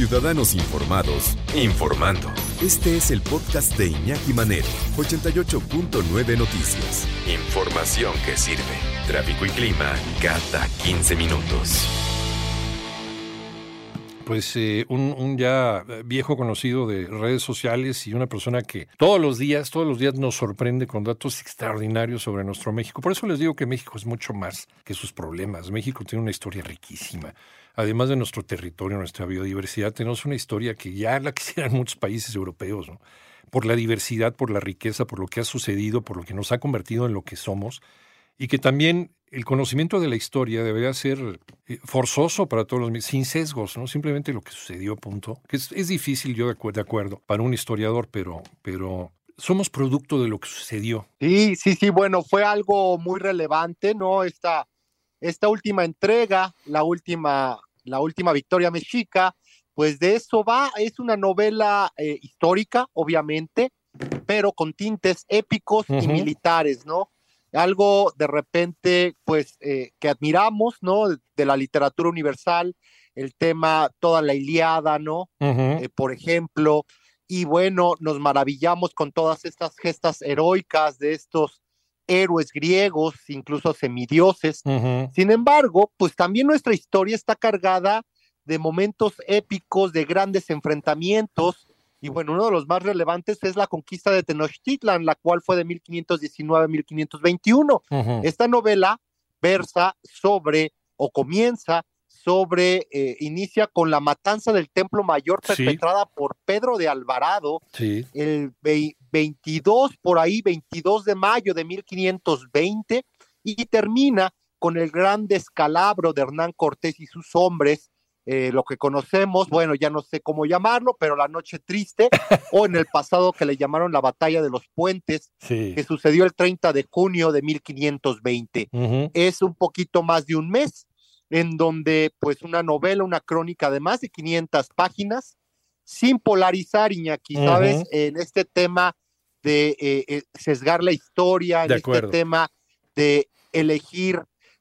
Ciudadanos Informados, informando. Este es el podcast de Iñaki Manero, 88.9 Noticias. Información que sirve. Tráfico y clima cada 15 minutos. Pues eh, un, ya viejo conocido de redes sociales y una persona que todos los días, todos los días nos sorprende con datos extraordinarios sobre nuestro México. Por eso les digo que México es mucho más que sus problemas. México tiene una historia riquísima además de nuestro territorio, nuestra biodiversidad, tenemos una historia que ya la quisieran muchos países europeos, ¿no? por la diversidad, por la riqueza, por lo que ha sucedido, por lo que nos ha convertido en lo que somos, y que también el conocimiento de la historia debería ser eh, forzoso para todos los sin sesgos, ¿no? Simplemente lo que sucedió, punto. Que es, difícil, yo de, de, acuerdo, para un historiador, pero, pero somos producto de lo que sucedió. Sí, sí, sí, bueno, fue algo muy relevante, ¿no? Esta, esta última entrega, la última la última victoria mexica, pues de eso va, es una novela eh, histórica, obviamente, pero con tintes épicos y militares, ¿no? Algo de repente, pues, eh, que admiramos, ¿no? De la literatura universal, el tema, toda la Iliada, ¿no? Eh, por ejemplo, y bueno, nos maravillamos con todas estas gestas heroicas de estos héroes griegos, incluso semidioses. Sin embargo, pues también nuestra historia está cargada de momentos épicos, de grandes enfrentamientos. Y bueno, uno de los más relevantes es la conquista de Tenochtitlan, la cual fue de 1519 a 1521. Esta novela versa sobre o comienza sobre, eh, inicia con la matanza del Templo Mayor perpetrada por Pedro de Alvarado el 22, por ahí, 22 de mayo de 1520, y termina con el gran descalabro de Hernán Cortés y sus hombres, eh, lo que conocemos, bueno, ya no sé cómo llamarlo, pero la noche triste, o en el pasado que le llamaron la batalla de los puentes, que sucedió el 30 de junio de 1520. Es un poquito más de un mes en donde pues una novela, una crónica de más de 500 páginas, sin polarizar, Iñaki, ¿sabes? En este tema de eh, eh, sesgar la historia, en este tema de elegir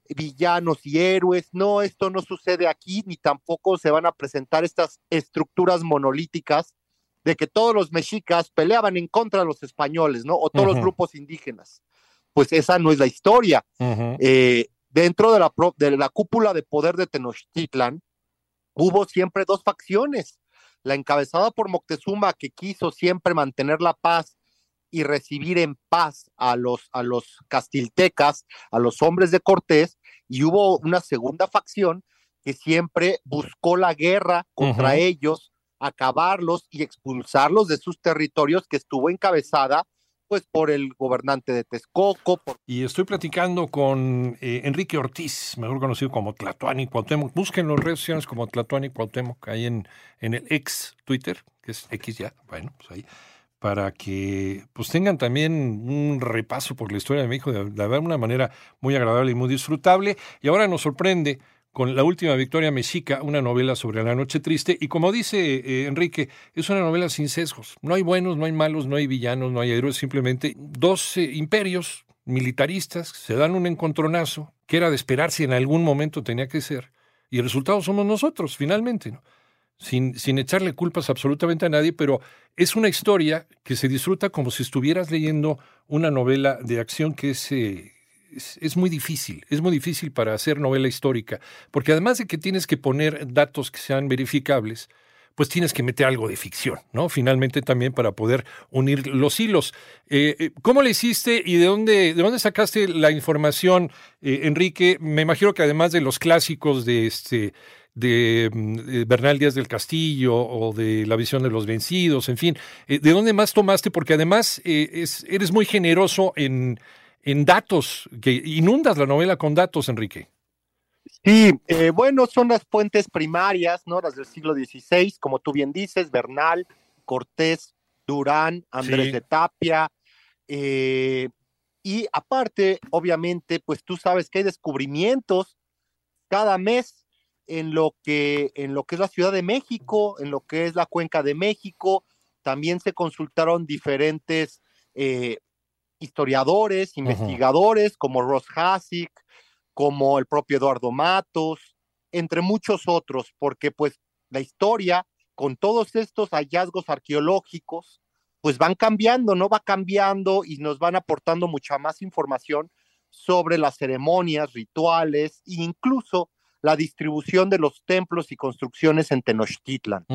villanos y héroes. No, esto no sucede aquí, ni tampoco se van a presentar estas estructuras monolíticas de que todos los mexicas peleaban en contra de los españoles, ¿no? O todos los grupos indígenas. Pues esa no es la historia dentro de la, de la cúpula de poder de Tenochtitlan, hubo siempre dos facciones. La encabezada por Moctezuma, que quiso siempre mantener la paz y recibir en paz a los, a los castiltecas, a los hombres de Cortés, y hubo una segunda facción que siempre buscó la guerra contra ellos, acabarlos y expulsarlos de sus territorios, que estuvo encabezada pues por el gobernante de Texcoco. Y estoy platicando con eh, Enrique Ortiz, mejor conocido como Tlatuani Cuauhtémoc. Búsquenlo en redes sociales como Tlatuani Cuauhtémoc, ahí en, en el ex Twitter, que es X ya, bueno, pues ahí, para que pues tengan también un repaso por la historia de México de, de una manera muy agradable y muy disfrutable. Y ahora nos sorprende con La última victoria mexica, una novela sobre la noche triste. Y como dice eh, Enrique, es una novela sin sesgos. No hay buenos, no hay malos, no hay villanos, no hay héroes, simplemente dos imperios militaristas se dan un encontronazo, que era de esperarse en algún momento tenía que ser, y el resultado somos nosotros, finalmente, ¿no? Sin, sin echarle culpas absolutamente a nadie, pero es una historia que se disfruta como si estuvieras leyendo una novela de acción que es, eh, es, muy difícil, es muy difícil para hacer novela histórica, porque además de que tienes que poner datos que sean verificables, pues tienes que meter algo de ficción, ¿no? Finalmente también para poder unir los hilos. Eh, eh, ¿Cómo le hiciste y de dónde, de dónde sacaste la información, eh, Enrique? Me imagino que además de los clásicos de este de mm, Bernal Díaz del Castillo o de La visión de los vencidos, en fin, ¿de dónde más tomaste? Porque además eres muy generoso en, en datos, que inundas la novela con datos, Enrique. Sí, eh, bueno, son las fuentes primarias, ¿no? Las del siglo XVI, como tú bien dices, Bernal, Cortés, Durán, Andrés de Tapia, eh, y aparte, obviamente, pues tú sabes que hay descubrimientos cada mes en lo que, en lo que es la Ciudad de México, en lo que es la Cuenca de México. También se consultaron diferentes eh, historiadores, investigadores como Ross Hasek, como el propio Eduardo Matos, entre muchos otros, porque pues la historia, con todos estos hallazgos arqueológicos, pues van cambiando, ¿no? Va cambiando y nos van aportando mucha más información sobre las ceremonias, rituales e incluso la distribución de los templos y construcciones en Tenochtitlan.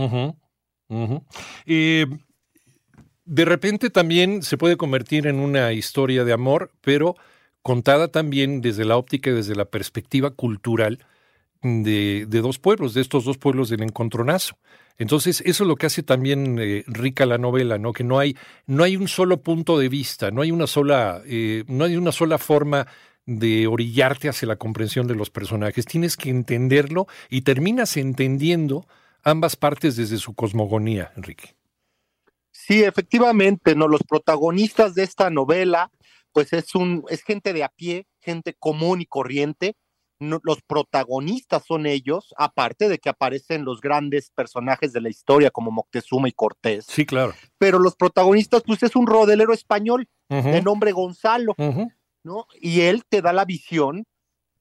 de repente también se puede convertir en una historia de amor, pero contada también desde la óptica y desde la perspectiva cultural de, dos pueblos, de estos dos pueblos del encontronazo. Entonces, eso es lo que hace también eh, rica la novela, ¿no? Que no hay, no hay un solo punto de vista, no hay una sola, eh, no hay una sola forma de orillarte hacia la comprensión de los personajes. Tienes que entenderlo y terminas entendiendo ambas partes desde su cosmogonía, Enrique. Sí, efectivamente, ¿no? Los protagonistas de esta novela, pues es un, es gente de a pie, gente común y corriente. los protagonistas son ellos, aparte de que aparecen los grandes personajes de la historia como Moctezuma y Cortés. Sí, claro. Pero los protagonistas, pues es un rodelero español de nombre Gonzalo. ¿no? Y él te da la visión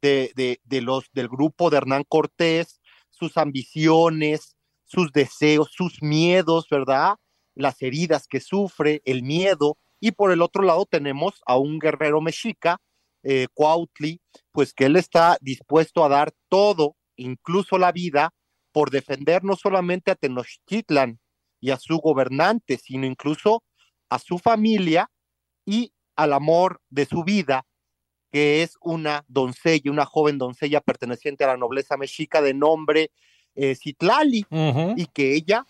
de, los, del grupo de Hernán Cortés, sus ambiciones, sus deseos, sus miedos, ¿verdad? Las heridas que sufre, el miedo. Y por el otro lado tenemos a un guerrero mexica, eh, Cuautli, pues que él está dispuesto a dar todo, incluso la vida, por defender no solamente a Tenochtitlan y a su gobernante, sino incluso a su familia y al amor de su vida, que es una doncella, una joven doncella perteneciente a la nobleza mexica de nombre eh, Citlali, y que ella,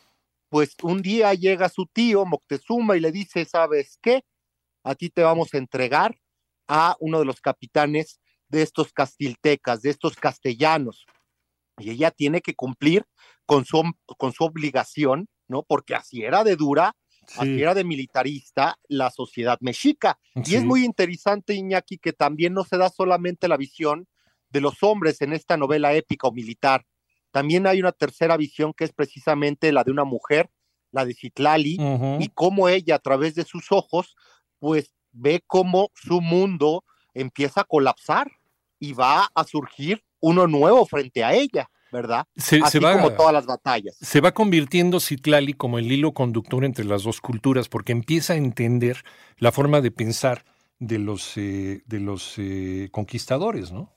pues un día llega su tío Moctezuma y le dice, ¿sabes qué? A ti te vamos a entregar a uno de los capitanes de estos castiltecas, de estos castellanos. Y ella tiene que cumplir con su, con su obligación, ¿no? Porque así era de dura Así era de militarista la sociedad mexica. Y es muy interesante, Iñaki, que también no se da solamente la visión de los hombres en esta novela épica o militar. También hay una tercera visión que es precisamente la de una mujer, la de Citlali, y cómo ella a través de sus ojos, pues ve cómo su mundo empieza a colapsar y va a surgir uno nuevo frente a ella. ¿verdad? Se, Así va, como todas las batallas. Se va convirtiendo Citlali como el hilo conductor entre las dos culturas, porque empieza a entender la forma de pensar de los, eh, de los eh, conquistadores, ¿no?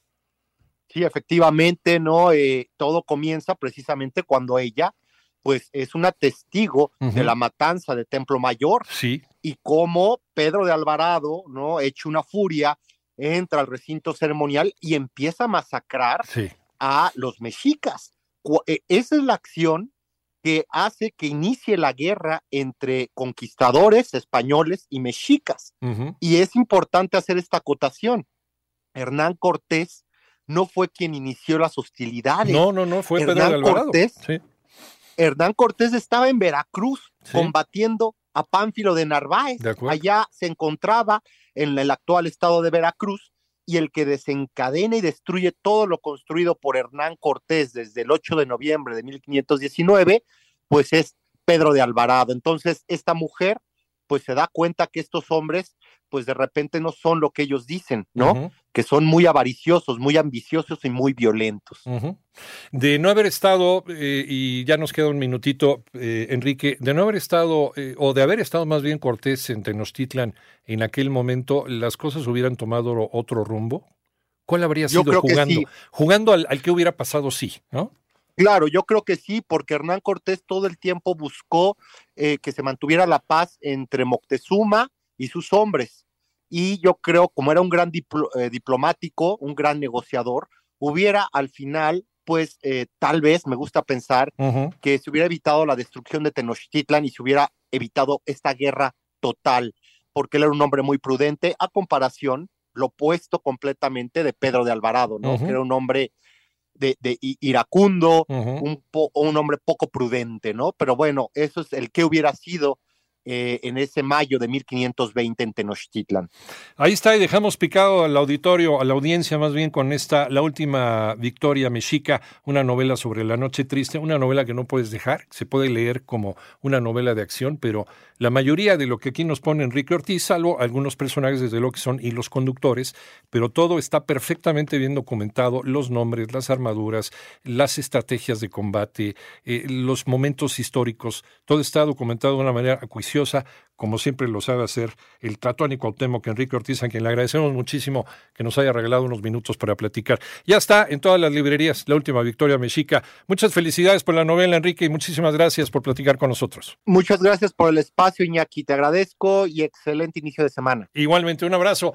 Sí, efectivamente, ¿no? Eh, todo comienza precisamente cuando ella, pues, es una testigo de la matanza de Templo Mayor. Sí. Y cómo Pedro de Alvarado, ¿no? Hecho una furia, entra al recinto ceremonial y empieza a masacrar sí a los mexicas. E, esa es la acción que hace que inicie la guerra entre conquistadores españoles y mexicas. Y es importante hacer esta acotación. Hernán Cortés no fue quien inició las hostilidades. No, no, no, fue Hernán Cortés. Hernán Cortés estaba en Veracruz combatiendo a Pánfilo de Narváez. Allá se encontraba en el actual estado de Veracruz y el que desencadena y destruye todo lo construido por Hernán Cortés desde el 8 de noviembre de 1519, pues es Pedro de Alvarado. Entonces, esta mujer, pues se da cuenta que estos hombres, pues de repente no son lo que ellos dicen, ¿no? Que son muy avariciosos, muy ambiciosos y muy violentos. De no haber estado, eh, y ya nos queda un minutito, eh, Enrique, de no haber estado, eh, o de haber estado más bien Cortés en Tenochtitlan en aquel momento, ¿las cosas hubieran tomado otro rumbo? ¿Cuál habría sido jugando? Jugando al, al que hubiera pasado, sí, ¿no? Claro, yo creo que sí, porque Hernán Cortés todo el tiempo buscó que se mantuviera la paz entre Moctezuma y sus hombres. Y yo creo, como era un gran diplomático, un gran negociador, hubiera al final pues eh, tal vez me gusta pensar que se hubiera evitado la destrucción de Tenochtitlan y se hubiera evitado esta guerra total, porque él era un hombre muy prudente, a comparación, lo opuesto completamente de Pedro de Alvarado, ¿no? Que era un hombre de, iracundo, un, un hombre poco prudente, ¿no? Pero bueno, eso es el que hubiera sido eh, en ese mayo de 1520 en Tenochtitlan. Ahí está, y dejamos picado al auditorio, a la audiencia más bien, con esta, la última victoria mexica, una novela sobre la noche triste, una novela que no puedes dejar, se puede leer como una novela de acción, pero la mayoría de lo que aquí nos pone Enrique Ortiz, salvo algunos personajes desde lo que son y los conductores, pero todo está perfectamente bien documentado, los nombres, las armaduras, las estrategias de combate, eh, los momentos históricos, todo está documentado de una manera acuiciosa como siempre lo sabe hacer el Tlatuani que Enrique Ortiz, a quien le agradecemos muchísimo que nos haya regalado unos minutos para platicar. Ya está en todas las librerías la última Victoria Mexica. Muchas felicidades por la novela, Enrique, y muchísimas gracias por platicar con nosotros. Muchas gracias por el espacio, Iñaki. Te agradezco y excelente inicio de semana. Igualmente, un abrazo.